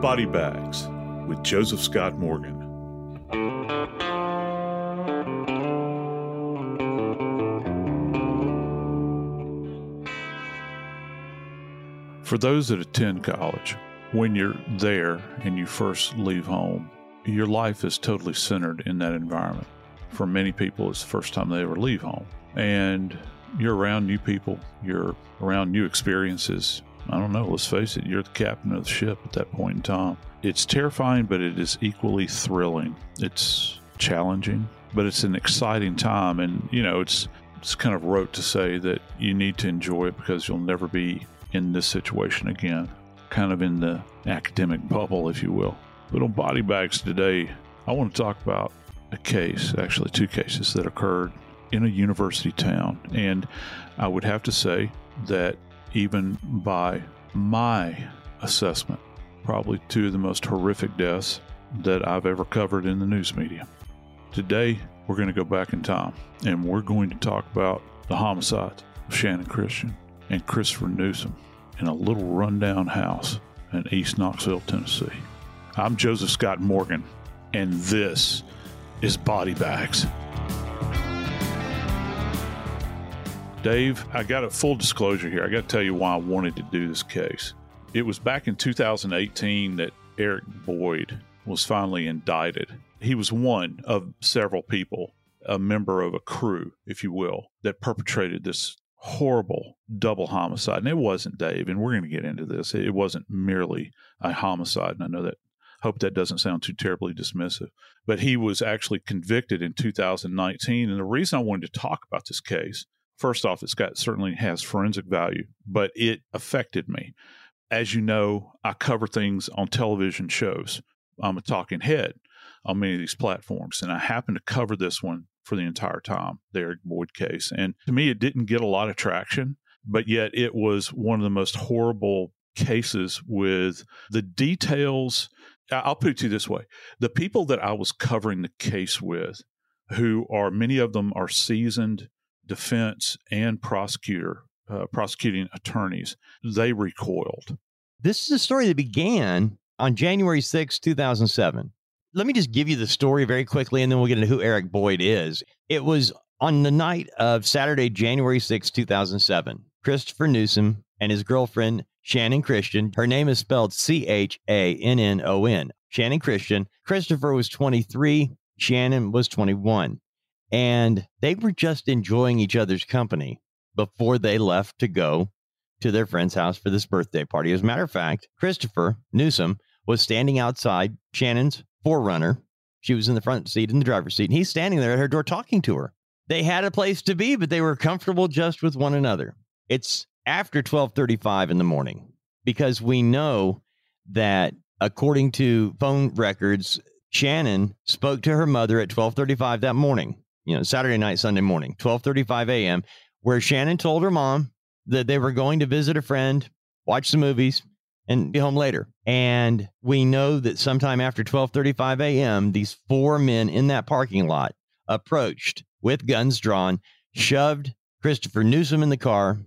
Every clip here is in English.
Body Bags with Joseph Scott Morgan. For those that attend college, when you're there and you first leave home, your life is totally centered in that environment. For many people, it's the first time they ever leave home. And you're around new people, you're around new experiences, I don't know, let's face it, you're the captain of the ship at that point in time. It's terrifying, but it is equally thrilling. It's challenging, but it's an exciting time. And, you know, it's, it's kind of rote to say that you need to enjoy it because you'll never be in this situation again, kind of in the academic bubble, if you will. But on body bags today, I want to talk about a case, actually, two cases that occurred in a university town. And I would have to say that even by my assessment, probably two of the most horrific deaths that I've ever covered in the news media. Today, we're going to go back in time and we're going to talk about the homicides of Channon Christian and Christopher Newsom in a little rundown house in East Knoxville, Tennessee. I'm Joseph Scott Morgan, and this is Body Bags. Dave, I got a full disclosure here. I got to tell you why I wanted to do this case. It was back in 2018 that Eric Boyd was finally indicted. He was one of several people, a member of a crew, if you will, that perpetrated this horrible double homicide. And it wasn't Dave, and we're going to get into this. It wasn't merely a homicide. And I know that, hope that doesn't sound too terribly dismissive. But he was actually convicted in 2019. And the reason I wanted to talk about this case first off, it's got certainly has forensic value, but it affected me. As you know, I cover things on television shows. I'm a talking head on many of these platforms, and I happened to cover this one for the entire time, the Eric Boyd case. And to me, it didn't get a lot of traction, but yet it was one of the most horrible cases with the details. I'll put it to you this way the people that I was covering the case with who are many of them are seasoned defense and prosecutor uh, prosecuting attorneys. They recoiled. This is a story that began on January 6, 2007. Let me just give you the story very quickly and then we'll get into who Eric Boyd is. It was on the night of Saturday, January 6, 2007. Christopher Newsom and his girlfriend, Channon Christian, her name is spelled C H A N N O N, Channon Christian. Christopher was 23, Channon was 21. And they were just enjoying each other's company before they left to go to their friend's house for this birthday party. As a matter of fact, Christopher Newsom was standing outside Channon's 4Runner. She was in the front seat in the driver's seat, and he's standing there at her door talking to her. They had a place to be, but they were comfortable just with one another. It's after 12:35 in the morning because we know that according to phone records, Channon spoke to her mother at 12:35 that morning. You know, Saturday night, Sunday morning, 12:35 a.m., where Channon told her mom that they were going to visit a friend, watch some movies, and be home later. And we know that sometime after 12:35 a.m., these four men in that parking lot approached with guns drawn, shoved Christopher Newsom in the car,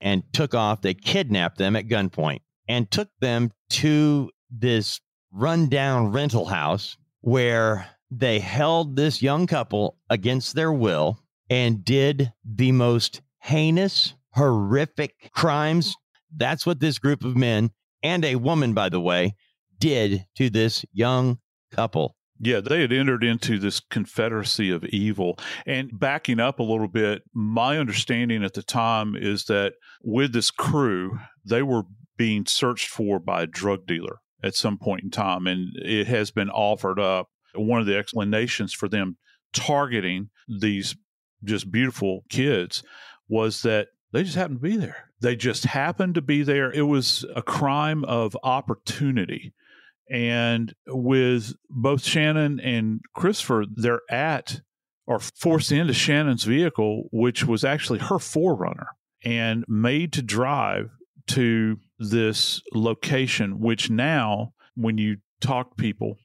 and took off. They kidnapped them at gunpoint and took them to this rundown rental house where they held this young couple against their will and did the most heinous, horrific crimes. That's what this group of men and a woman, by the way, did to this young couple. Yeah, they had entered into this confederacy of evil. And backing up a little bit, my understanding at the time is that with this crew, they were being searched for by a drug dealer at some point in time. And it has been offered up. One of the explanations for them targeting these just beautiful kids was that they just happened to be there. They just happened to be there. It was a crime of opportunity. And with both Channon and Christopher, they're at or forced into Channon's vehicle, which was actually her 4Runner, and made to drive to this location, which now, when you talk to people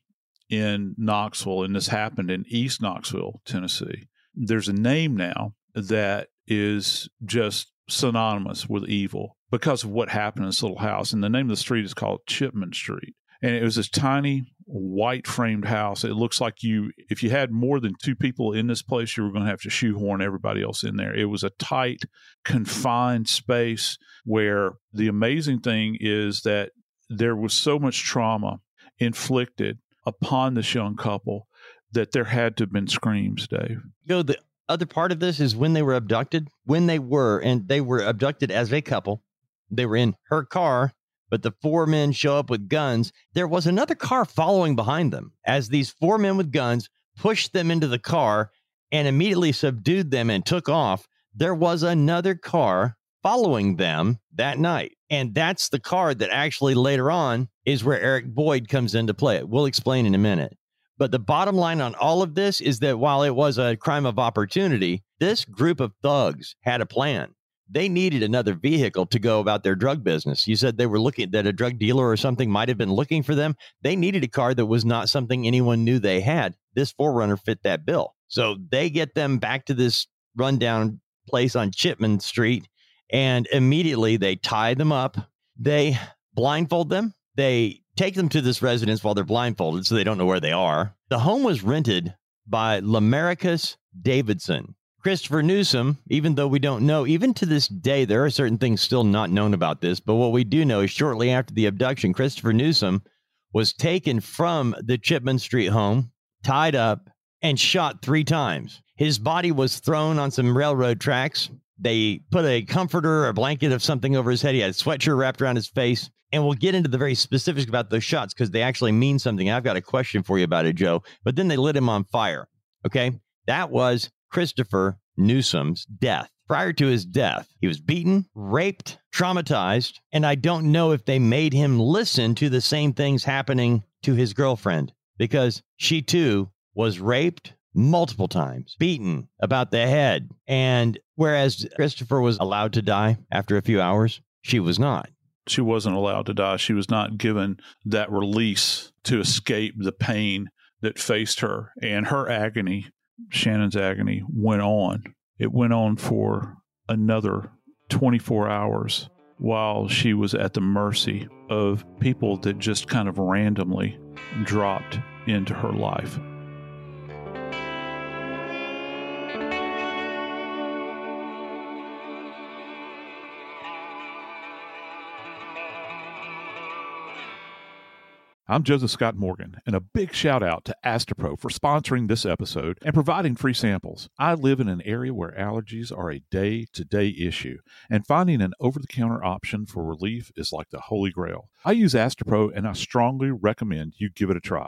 in Knoxville, and this happened in East Knoxville, Tennessee, there's a name now that is just synonymous with evil because of what happened in this little house. And the name of the street is called Chipman Street. And it was this tiny white framed house. It looks like you, if you had more than two people in this place, you were going to have to shoehorn everybody else in there. It was a tight, confined space where the amazing thing is that there was so much trauma inflicted upon this young couple that there had to have been screams, Dave. You know, the other part of this is when they were abducted, when they were, and they were abducted as a couple. They were in her car, but the four men show up with guns. There was another car following behind them as these four men with guns pushed them into the car and immediately subdued them and took off. There was another car following them that night. And that's the car that actually later on is where Eric Boyd comes into play. We'll explain in a minute. But the bottom line on all of this is that while it was a crime of opportunity, this group of thugs had a plan. They needed another vehicle to go about their drug business. You said they were looking that a drug dealer or something might have been looking for them. They needed a car that was not something anyone knew they had. This 4Runner fit that bill. So they get them back to this rundown place on Chipman Street and immediately they tie them up. They blindfold them. They take them to this residence while they're blindfolded so they don't know where they are. The home was rented by Lemaricus Davidson. Christopher Newsom, even though we don't know, even to this day, there are certain things still not known about this. But what we do know is shortly after the abduction, Christopher Newsom was taken from the Chipman Street home, tied up, and shot three times. His body was thrown on some railroad tracks. They put a comforter, a blanket of something over his head. He had a sweatshirt wrapped around his face. And we'll get into the very specifics about those shots because they actually mean something. I've got a question for you about it, Joe. But then they lit him on fire. Okay. That was Christopher Newsom's death. Prior to his death, he was beaten, raped, traumatized, and I don't know if they made him listen to the same things happening to his girlfriend because she too was raped multiple times, beaten about the head. And whereas Christopher was allowed to die after a few hours, she was not she wasn't allowed to die. She was not given that release to escape the pain that faced her and her agony Channon's agony went on. It went on for another 24 hours while she was at the mercy of people that just kind of randomly dropped into her life. I'm Joseph Scott Morgan, and a big shout out to Astepro for sponsoring this episode and providing free samples. I live in an area where allergies are a day to day issue, and finding an over the counter option for relief is like the holy grail. I use Astepro, and I strongly recommend you give it a try.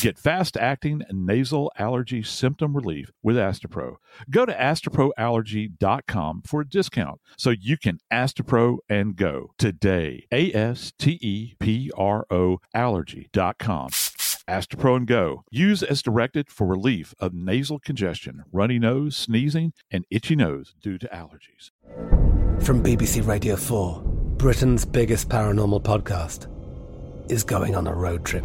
Get fast acting nasal allergy symptom relief with Astepro. Go to asteproallergy.com for a discount so you can Astepro and go today. A S T E P R O allergy.com. Astepro and Go. Use as directed for relief of nasal congestion, runny nose, sneezing, and itchy nose due to allergies. From BBC Radio 4, Britain's biggest paranormal podcast is going on a road trip.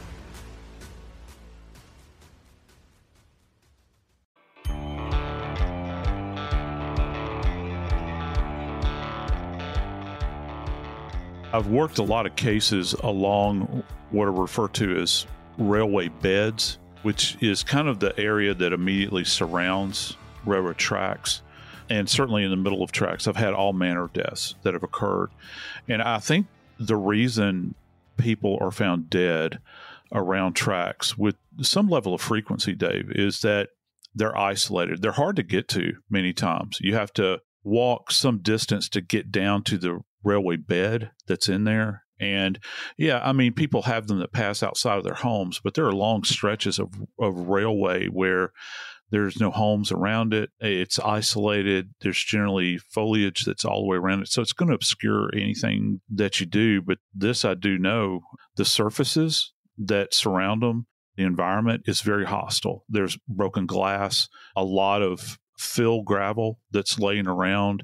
I've worked a lot of cases along what are referred to as railway beds, which is kind of the area that immediately surrounds railroad tracks. And certainly in the middle of tracks, I've had all manner of deaths that have occurred. And I think the reason people are found dead around tracks with some level of frequency, Dave, is that they're isolated. They're hard to get to many times. You have to walk some distance to get down to the railway bed that's in there. And yeah, I mean, people have them that pass outside of their homes, but there are long stretches of, of railway where there's no homes around it. It's isolated. There's generally foliage that's all the way around it. So it's going to obscure anything that you do. But this I do know the surfaces that surround them, the environment is very hostile. There's broken glass, a lot of fill gravel that's laying around,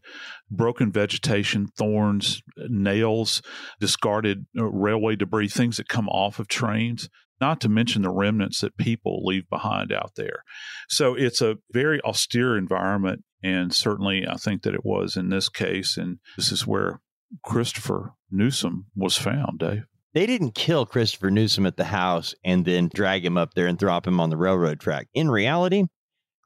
broken vegetation, thorns, nails, discarded uh, railway debris, things that come off of trains, not to mention the remnants that people leave behind out there. So it's a very austere environment. And certainly, I think that it was in this case. And this is where Christopher Newsom was found, Dave. They didn't kill Christopher Newsom at the house and then drag him up there and drop him on the railroad track. In reality,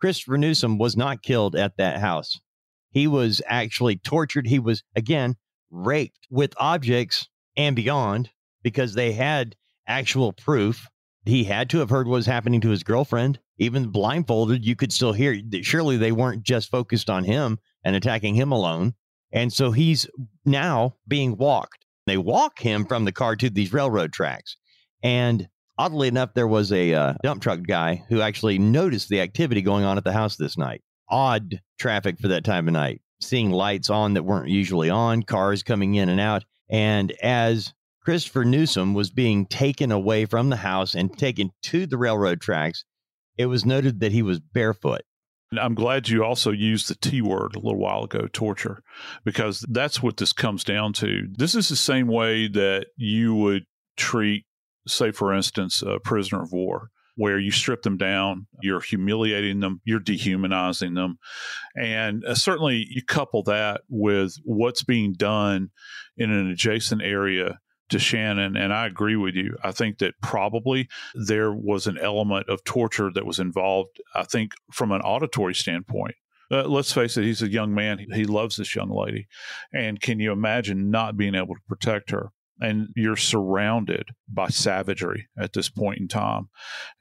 Christopher Newsom was not killed at that house. He was actually tortured. He was, again, raped with objects and beyond because they had actual proof. He had to have heard what was happening to his girlfriend. Even blindfolded, you could still hear. That surely they weren't just focused on him and attacking him alone. And so he's now being walked. They walk him from the car to these railroad tracks. And oddly enough, there was a uh, dump truck guy who actually noticed the activity going on at the house this night. Odd traffic for that time of night, seeing lights on that weren't usually on, cars coming in and out. And as Christopher Newsom was being taken away from the house and taken to the railroad tracks, it was noted that he was barefoot. I'm glad you also used the T word a little while ago, torture, because that's what this comes down to. This is the same way that you would treat, say, for instance, a prisoner of war, where you strip them down, you're humiliating them, you're dehumanizing them. And uh, certainly you couple that with what's being done in an adjacent area to Channon, and I agree with you. I think that probably there was an element of torture that was involved. I think from an auditory standpoint. Uh, let's face it, he's a young man. He, he loves this young lady. And can you imagine not being able to protect her? And you're surrounded by savagery at this point in time.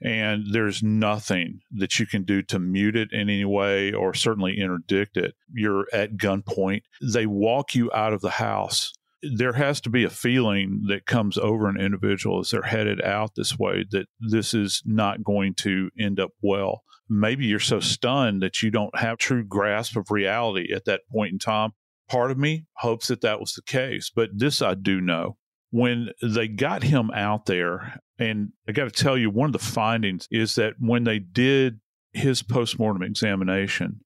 And there's nothing that you can do to mute it in any way or certainly interdict it. You're at gunpoint. They walk you out of the house there has to be a feeling that comes over an individual as they're headed out this way that this is not going to end up well. Maybe you're so stunned that you don't have true grasp of reality at that point in time. Part of me hopes that that was the case, but this I do know. When they got him out there, and I got to tell you, one of the findings is that when they did his postmortem examination,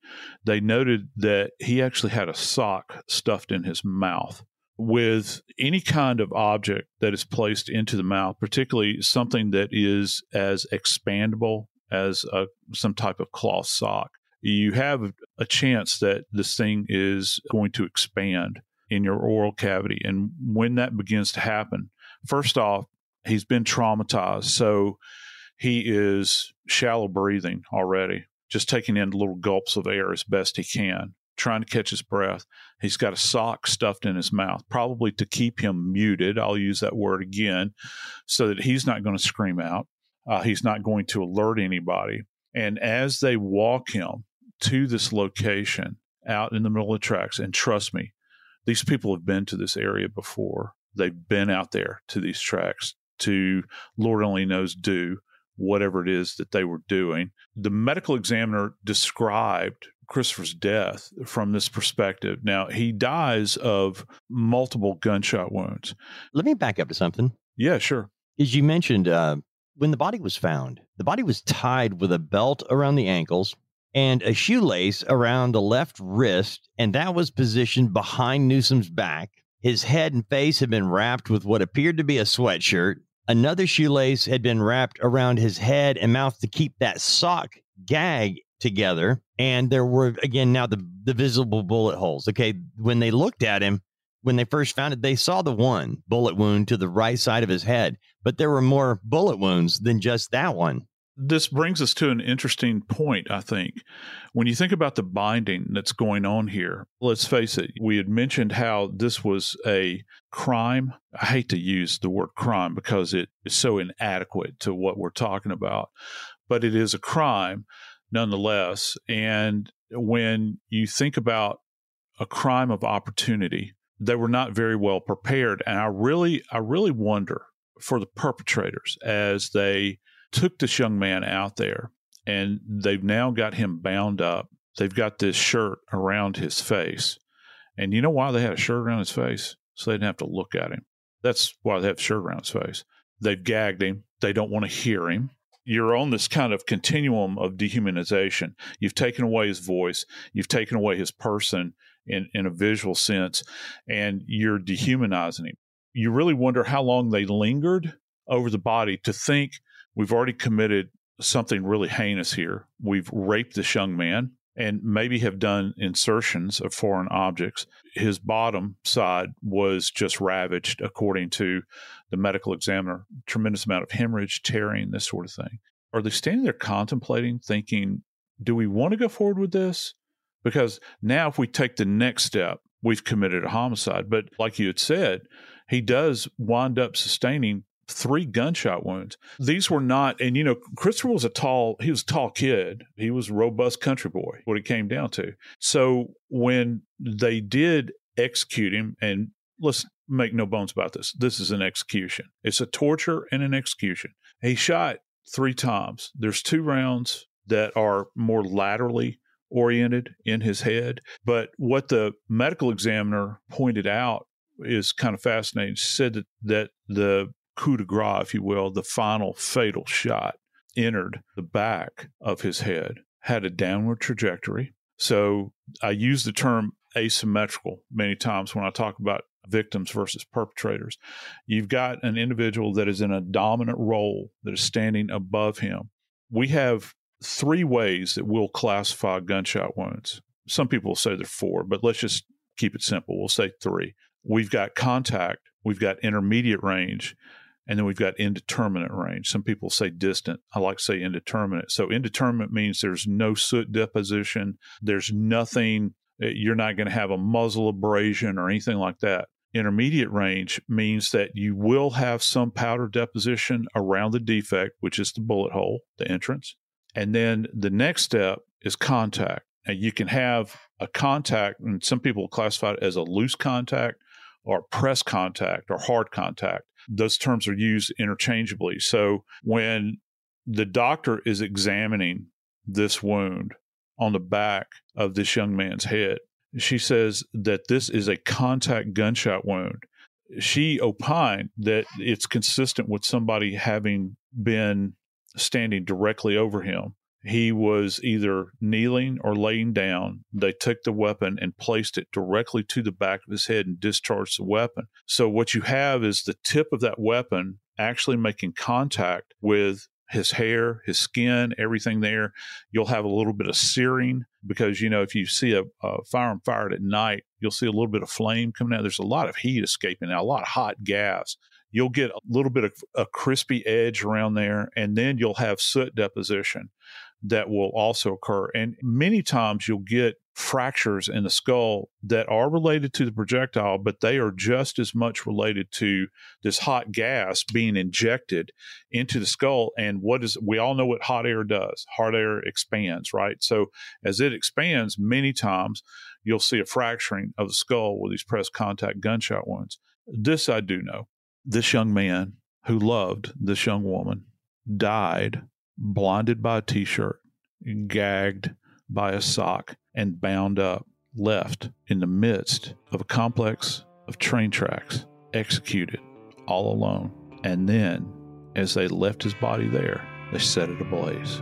they noted that he actually had a sock stuffed in his mouth. With any kind of object that is placed into the mouth, particularly something that is as expandable as a, some type of cloth sock, you have a chance that this thing is going to expand in your oral cavity. And when that begins to happen, first off, he's been traumatized. So he is shallow breathing already, just taking in little gulps of air as best he can trying to catch his breath. He's got a sock stuffed in his mouth, probably to keep him muted. I'll use that word again so that he's not going to scream out. Uh, he's not going to alert anybody. And as they walk him to this location out in the middle of the tracks, and trust me, these people have been to this area before. They've been out there to these tracks to Lord only knows do whatever it is that they were doing. The medical examiner described Christopher's death from this perspective. Now, he dies of multiple gunshot wounds. Let me back up to something. Yeah, sure. As you mentioned, uh, when the body was found, the body was tied with a belt around the ankles and a shoelace around the left wrist, and that was positioned behind Newsom's back. His head and face had been wrapped with what appeared to be a sweatshirt. Another shoelace had been wrapped around his head and mouth to keep that sock gag together and there were again now the the visible bullet holes okay when they looked at him when they first found it they saw the one bullet wound to the right side of his head but there were more bullet wounds than just that one this brings us to an interesting point i think when you think about the binding that's going on here let's face it we had mentioned how this was a crime i hate to use the word crime because it is so inadequate to what we're talking about but it is a crime nonetheless. And when you think about a crime of opportunity, they were not very well prepared. And I really, I really wonder for the perpetrators as they took this young man out there and they've now got him bound up. They've got this shirt around his face. And you know why they had a shirt around his face? So they didn't have to look at him. That's why they have a shirt around his face. They've gagged him. They don't want to hear him you're on this kind of continuum of dehumanization. You've taken away his voice, you've taken away his person in, in a visual sense, and you're dehumanizing him. You really wonder how long they lingered over the body to think we've already committed something really heinous here. We've raped this young man. and maybe have done insertions of foreign objects. His bottom side was just ravaged, according to the medical examiner. Tremendous amount of hemorrhage, tearing, this sort of thing. Are they standing there contemplating, thinking, do we want to go forward with this? Because now, if we take the next step, we've committed a homicide. But like you had said, he does wind up sustaining three gunshot wounds. These were not, and you know, Christopher was a tall, he was a tall kid. He was a robust country boy, what it came down to. So when they did execute him, and let's make no bones about this, this is an execution. It's a torture and an execution. He shot three times. There's two rounds that are more laterally oriented in his head. But what the medical examiner pointed out is kind of fascinating. She said that, that the coup de grace, if you will, the final fatal shot entered the back of his head, had a downward trajectory. So I use the term asymmetrical many times when I talk about victims versus perpetrators. You've got an individual that is in a dominant role that is standing above him. We have three ways that we'll classify gunshot wounds. Some people say there are four, but let's just keep it simple. We'll say three. We've got contact, we've got intermediate range, and then we've got indeterminate range. Some people say distant. I like to say indeterminate. So indeterminate means there's no soot deposition. There's nothing, eh, you're not going to have a muzzle abrasion or anything like that. Intermediate range means that you will have some powder deposition around the defect, which is the bullet hole, the entrance. And then the next step is contact. And you can have a contact, and some people classify it as a loose contact or press contact or hard contact those terms are used interchangeably. So when the doctor is examining this wound on the back of this young man's head, she says that this is a contact gunshot wound. She opined that it's consistent with somebody having been standing directly over him he was either kneeling or laying down. They took the weapon and placed it directly to the back of his head and discharged the weapon. So, what you have is the tip of that weapon actually making contact with his hair, his skin, everything there. You'll have a little bit of searing because, you know, if you see a, a firearm fired at night, you'll see a little bit of flame coming out. There's a lot of heat escaping a lot of hot gas you'll get a little bit of a crispy edge around there, and then you'll have soot deposition that will also occur. And many times you'll get fractures in the skull that are related to the projectile, but they are just as much related to this hot gas being injected into the skull. And what is, we all know what hot air does. Hot air expands, right? So as it expands, many times you'll see a fracturing of the skull with these press contact gunshot wounds. This I do know. This young man who loved this young woman died blinded by a t shirt, gagged by a sock, and bound up, left in the midst of a complex of train tracks, executed all alone. And then, as they left his body there, they set it ablaze.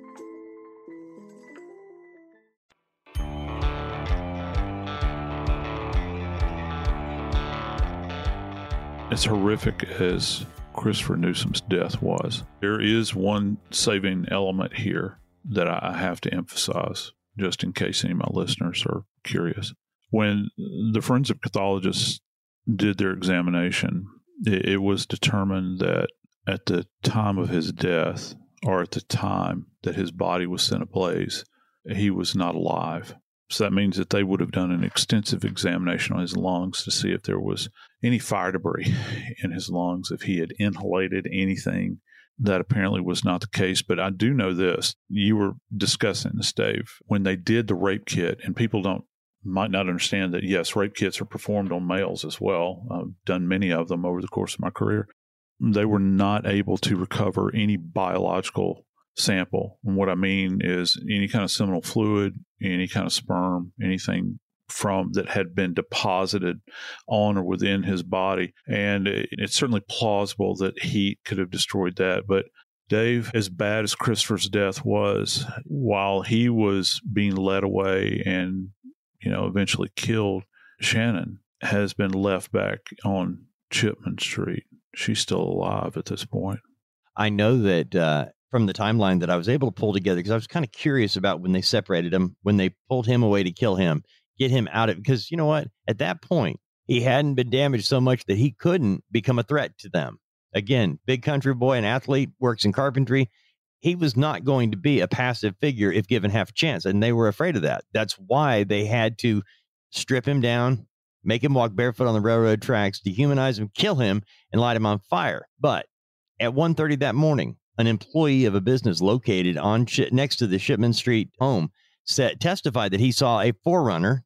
As horrific as Christopher Newsom's death was, there is one saving element here that I have to emphasize, just in case any of my listeners are curious. When the forensic pathologists did their examination, it, it was determined that at the time of his death, or at the time that his body was sent ablaze, he was not alive. So that means that they would have done an extensive examination on his lungs to see if there was any fire debris in his lungs, if he had inhalated anything. That apparently was not the case. But I do know this. You were discussing this, Dave, when they did the rape kit, and people don't might not understand that yes, rape kits are performed on males as well. I've done many of them over the course of my career. They were not able to recover any biological sample. And what I mean is any kind of seminal fluid, any kind of sperm, anything from that had been deposited on or within his body. And it, it's certainly plausible that heat could have destroyed that. But Dave, as bad as Christopher's death was, while he was being led away and, you know, eventually killed, Channon has been left back on Chipman Street. She's still alive at this point. I know that uh, from the timeline that I was able to pull together because I was kind of curious about when they separated him, when they pulled him away to kill him, get him out of because you know what? At that point, he hadn't been damaged so much that he couldn't become a threat to them. Again, big country boy, an athlete, works in carpentry. He was not going to be a passive figure if given half a chance, and they were afraid of that. That's why they had to strip him down, make him walk barefoot on the railroad tracks, dehumanize him, kill him, and light him on fire. But at 1.30 that morning, an employee of a business located on next to the Chipman Street home said, testified that he saw a 4Runner.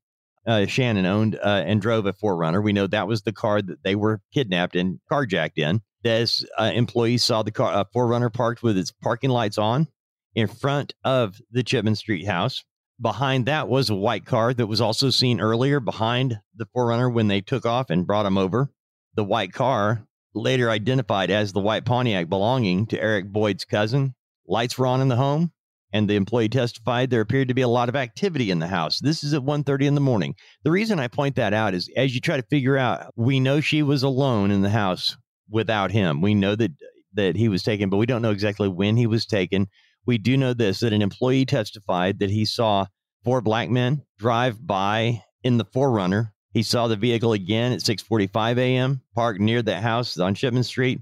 Uh, Channon owned uh, and drove a 4Runner. We know that was the car that they were kidnapped and carjacked in. This uh, employee saw the car, uh, 4Runner parked with its parking lights on in front of the Chipman Street house. Behind that was a white car that was also seen earlier behind the 4Runner when they took off and brought him over. The white car later identified as the white Pontiac belonging to Eric Boyd's cousin. Lights were on in the home, and the employee testified there appeared to be a lot of activity in the house. This is at 1:30 in the morning. The reason I point that out is as you try to figure out, we know she was alone in the house without him. We know that that he was taken, but we don't know exactly when he was taken. We do know this that an employee testified that he saw four black men drive by in the 4Runner he saw the vehicle again at 6:45 a.m. parked near the house on Chipman Street.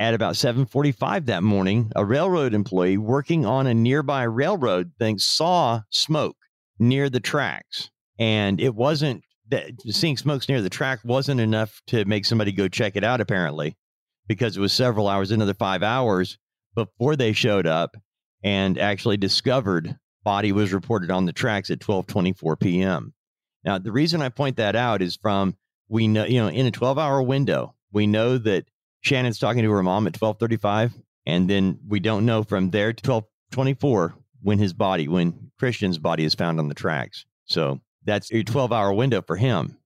At about 7:45 that morning, a railroad employee working on a nearby railroad thing saw smoke near the tracks, and it wasn't that seeing smokes near the track wasn't enough to make somebody go check it out. Apparently, because it was several hours, another five hours before they showed up and actually discovered body was reported on the tracks at 12:24 p.m. Now, the reason I point that out is from we know, you know, in a 12 hour window, we know that Channon's talking to her mom at 1235. And then we don't know from there to 1224 when his body, when Christian's body is found on the tracks. So That's a 12 hour window for him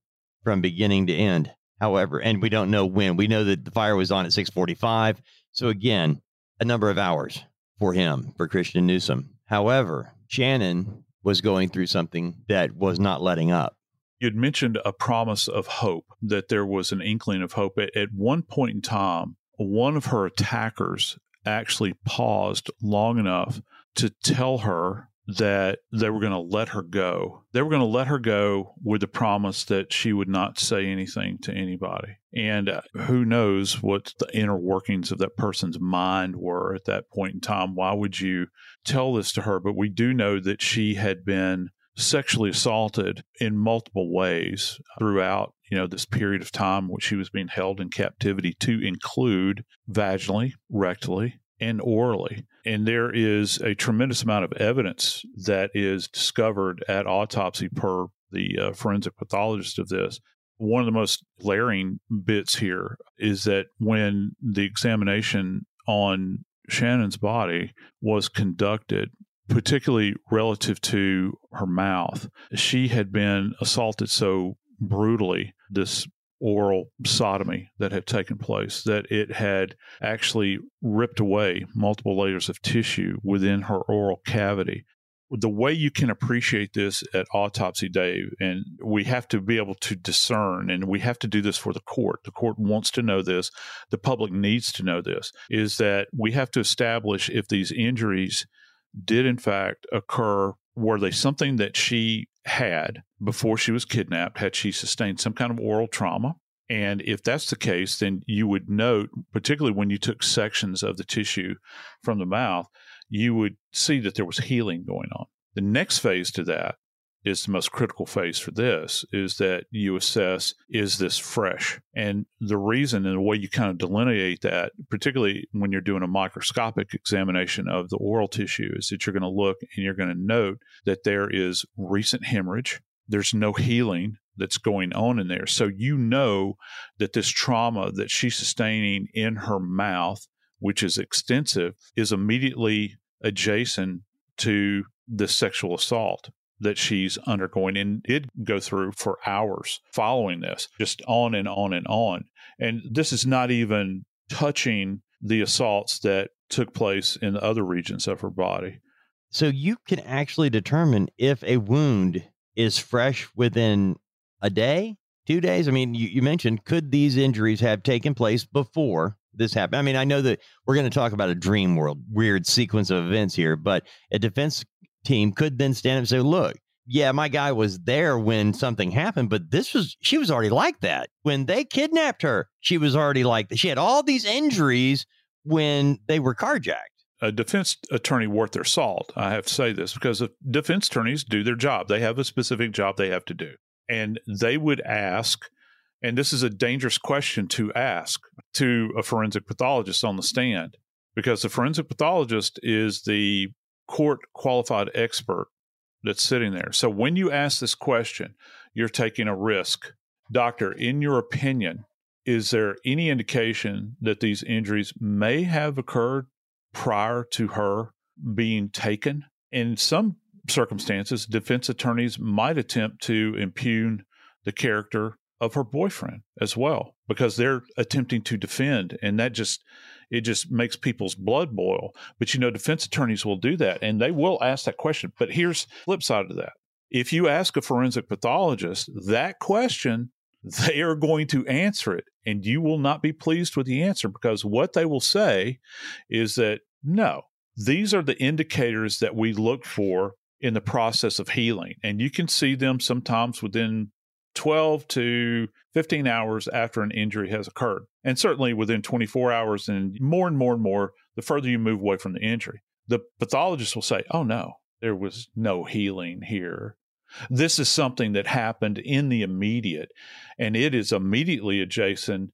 from beginning to end. However, and we don't know when. We know that the fire was on at 645. So again, a number of hours for him, for Christian Newsom. However, Channon was going through something that was not letting up. You'd mentioned a promise of hope, that there was an inkling of hope. At, at one point in time, one of her attackers actually paused long enough to tell her that they were going to let her go. They were going to let her go with the promise that she would not say anything to anybody. And uh, who knows what the inner workings of that person's mind were at that point in time. Why would you tell this to her? But we do know that she had been sexually assaulted in multiple ways throughout you know this period of time which she was being held in captivity to include vaginally rectally and orally. And there is a tremendous amount of evidence that is discovered at autopsy per the uh, forensic pathologist of this. One of the most glaring bits here is that when the examination on Channon's body was conducted, particularly relative to her mouth, she had been assaulted so brutally. This oral sodomy that had taken place, that it had actually ripped away multiple layers of tissue within her oral cavity. The way you can appreciate this at autopsy Dave, and we have to be able to discern, and we have to do this for the court. The court wants to know this, the public needs to know this, is that we have to establish if these injuries did in fact occur were they something that she had before she was kidnapped? Had she sustained some kind of oral trauma? And if that's the case, then you would note, particularly when you took sections of the tissue from the mouth, you would see that there was healing going on. The next phase to that is the most critical phase for this is that you assess is this fresh? And the reason and the way you kind of delineate that particularly when you're doing a microscopic examination of the oral tissue is that you're going to look and you're going to note that there is recent hemorrhage. There's no healing that's going on in there. So you know that this trauma that she's sustaining in her mouth which is extensive is immediately adjacent to the sexual assault that she's undergoing and did go through for hours following this, just on and on and on. And this is not even touching the assaults that took place in the other regions of her body. So you can actually determine if a wound is fresh within a day, two days. I mean, you, you mentioned could these injuries have taken place before this happened? I mean, I know that we're going to talk about a dream world, weird sequence of events here, but a defense team could then stand up and say, look, yeah, my guy was there when something happened, but this was, she was already like that. When they kidnapped her, she was already like that. She had all these injuries when they were carjacked. A defense attorney worth their salt. I have to say this because defense attorneys do their job. They have a specific job they have to do. And they would ask, and this is a dangerous question to ask to a forensic pathologist on the stand because the forensic pathologist is the court qualified expert that's sitting there. So when you ask this question, you're taking a risk. Doctor, in your opinion, is there any indication that these injuries may have occurred prior to her being taken? In some circumstances, defense attorneys might attempt to impugn the character of her boyfriend as well because they're attempting to defend and that just it just makes people's blood boil. But you know, defense attorneys will do that and they will ask that question. But here's flip side of that. If you ask a forensic pathologist that question, they are going to answer it and you will not be pleased with the answer because what they will say is that no, these are the indicators that we look for in the process of healing. And you can see them sometimes within 12 to 15 hours after an injury has occurred. And certainly within 24 hours and more and more and more, the further you move away from the injury. The pathologist will say, oh no, there was no healing here. This is something that happened in the immediate, and it is immediately adjacent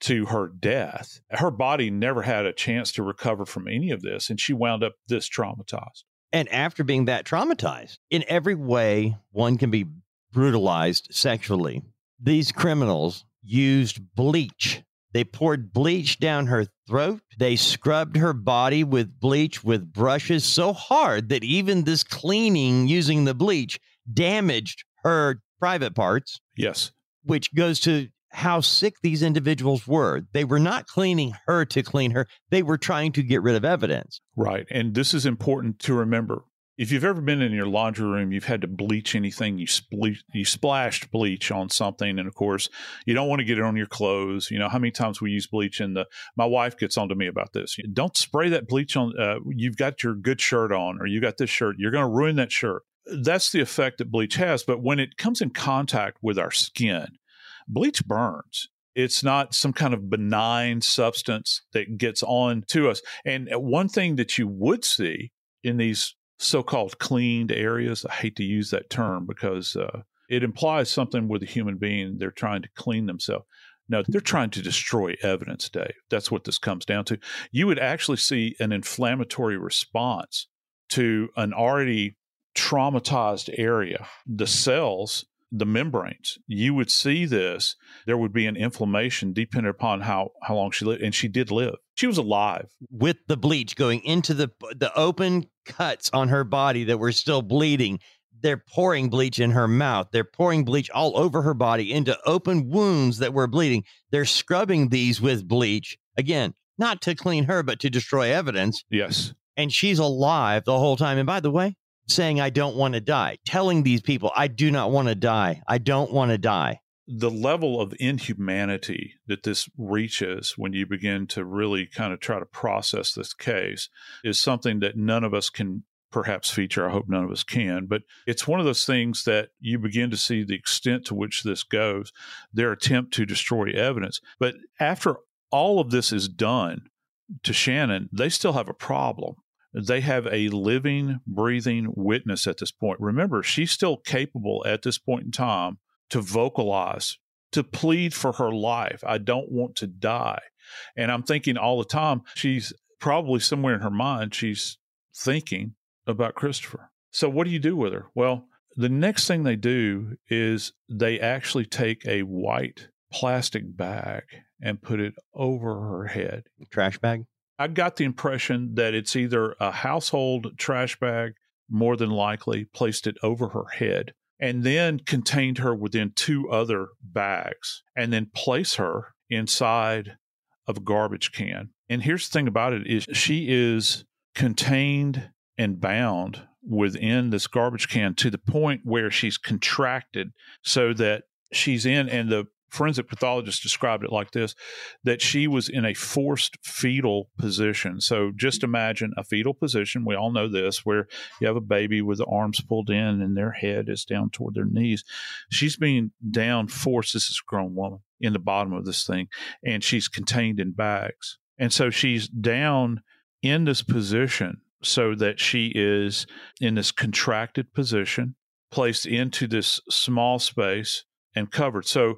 to her death. Her body never had a chance to recover from any of this, and she wound up this traumatized. And after being that traumatized, in every way one can be brutalized sexually. These criminals used bleach. They poured bleach down her throat. They scrubbed her body with bleach with brushes so hard that even this cleaning using the bleach damaged her private parts, Yes. which goes to how sick these individuals were. They were not cleaning her to clean her, they were trying to get rid of evidence. Right. And this is important to remember. If you've ever been in your laundry room, you've had to bleach anything, you you splashed bleach on something, and of course, you don't want to get it on your clothes. You know how many times we use bleach, and the my wife gets on to me about this. Don't spray that bleach on. Uh, you've got your good shirt on, or you got this shirt. You're going to ruin that shirt. That's the effect that bleach has. But when it comes in contact with our skin, bleach burns. It's not some kind of benign substance that gets on to us. And one thing that you would see in these so-called cleaned areas. I hate to use that term because uh, it implies something with a human being. They're trying to clean themselves. No, they're trying to destroy evidence, Dave. That's what this comes down to. You would actually see an inflammatory response to an already traumatized area. The cells, the membranes, you would see this. There would be an inflammation depending upon how, how long she lived. And she did live. She was alive. With the bleach going into the the open cuts on her body that were still bleeding, they're pouring bleach in her mouth. They're pouring bleach all over her body into open wounds that were bleeding. They're scrubbing these with bleach. Again, not to clean her, but to destroy evidence. Yes. And she's alive the whole time. And by the way, saying, I don't want to die, telling these people, I do not want to die. I don't want to die. The level of inhumanity that this reaches when you begin to really kind of try to process this case is something that none of us can perhaps feature. I hope none of us can, but it's one of those things that you begin to see the extent to which this goes, their attempt to destroy evidence. But after all of this is done to Channon, they still have a problem they have a living, breathing witness at this point. Remember, she's still capable at this point in time to vocalize, to plead for her life. I don't want to die. And I'm thinking all the time, she's probably somewhere in her mind, she's thinking about Christopher. So, what do you do with her? Well, the next thing they do is they actually take a white plastic bag and put it over her head. Trash bag? I got the impression that it's either a household trash bag, more than likely, placed it over her head, and then contained her within two other bags, and then place her inside of a garbage can. And here's the thing about it is she is contained and bound within this garbage can to the point where she's contracted so that she's in and the forensic pathologist described it like this that she was in a forced fetal position. So just mm-hmm. imagine a fetal position. We all know this, where you have a baby with the arms pulled in and their head is down toward their knees. She's being down forced. This is a grown woman in the bottom of this thing, and she's contained in bags. And so she's down in this position so that she is in this contracted position, placed into this small space and covered. So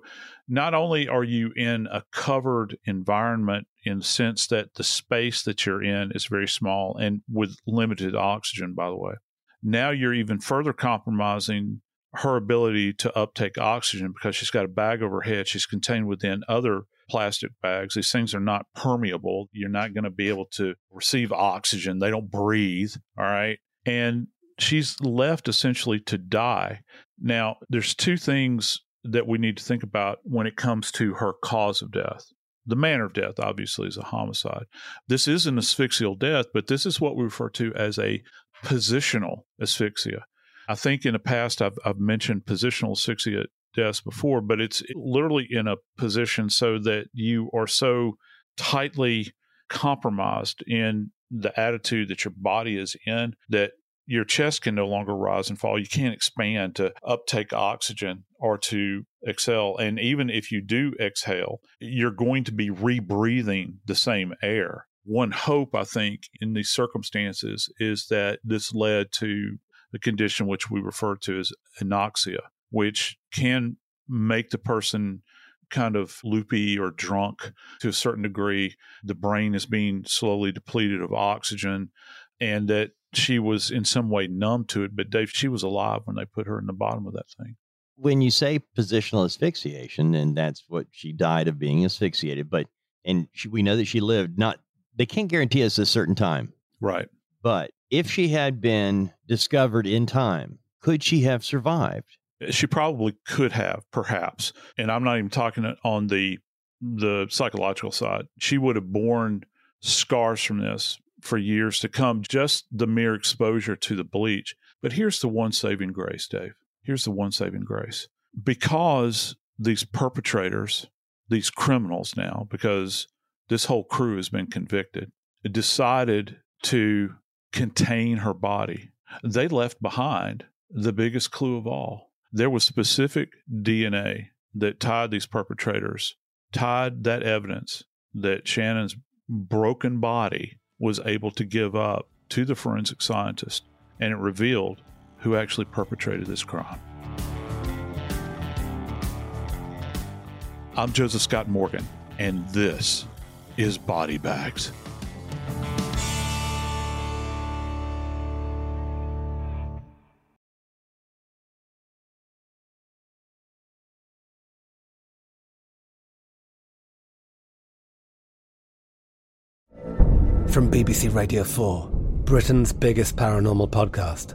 not only are you in a covered environment in the sense that the space that you're in is very small and with limited oxygen, by the way, now you're even further compromising her ability to uptake oxygen because she's got a bag over her head. She's contained within other plastic bags. These things are not permeable. You're not going to be able to receive oxygen. They don't breathe. All right. And she's left essentially to die. Now, there's two things that we need to think about when it comes to her cause of death. The manner of death, obviously, is a homicide. This is an asphyxial death, but this is what we refer to as a positional asphyxia. I think in the past I've, I've mentioned positional asphyxia deaths before, but it's literally in a position so that you are so tightly compromised in the attitude that your body is in that your chest can no longer rise and fall. You can't expand to uptake oxygen or to exhale. And even if you do exhale, you're going to be rebreathing the same air. One hope, I think, in these circumstances is that this led to the condition which we refer to as anoxia, which can make the person kind of loopy or drunk to a certain degree. The brain is being slowly depleted of oxygen, and that she was in some way numb to it. But Dave, she was alive when they put her in the bottom of that thing. When you say positional asphyxiation, and that's what she died of being asphyxiated, but and she, we know that she lived not. They can't guarantee us a certain time, right? But if she had been discovered in time, could she have survived? Eh, she probably could have, perhaps. And I'm not even talking on the the psychological side. She would have borne scars from this for years to come, just the mere exposure to the bleach. But here's the one saving grace, Dave. Here's the one saving grace. Because these perpetrators, these criminals now, because this whole crew has been convicted, decided to contain her body. They left behind the biggest clue of all. There was specific DNA that tied these perpetrators, tied that evidence that Channon's broken body was able to give up to the forensic scientist, and it revealed who actually perpetrated this crime. I'm Joseph Scott Morgan, and this is Body Bags. From BBC Radio 4, Britain's biggest paranormal podcast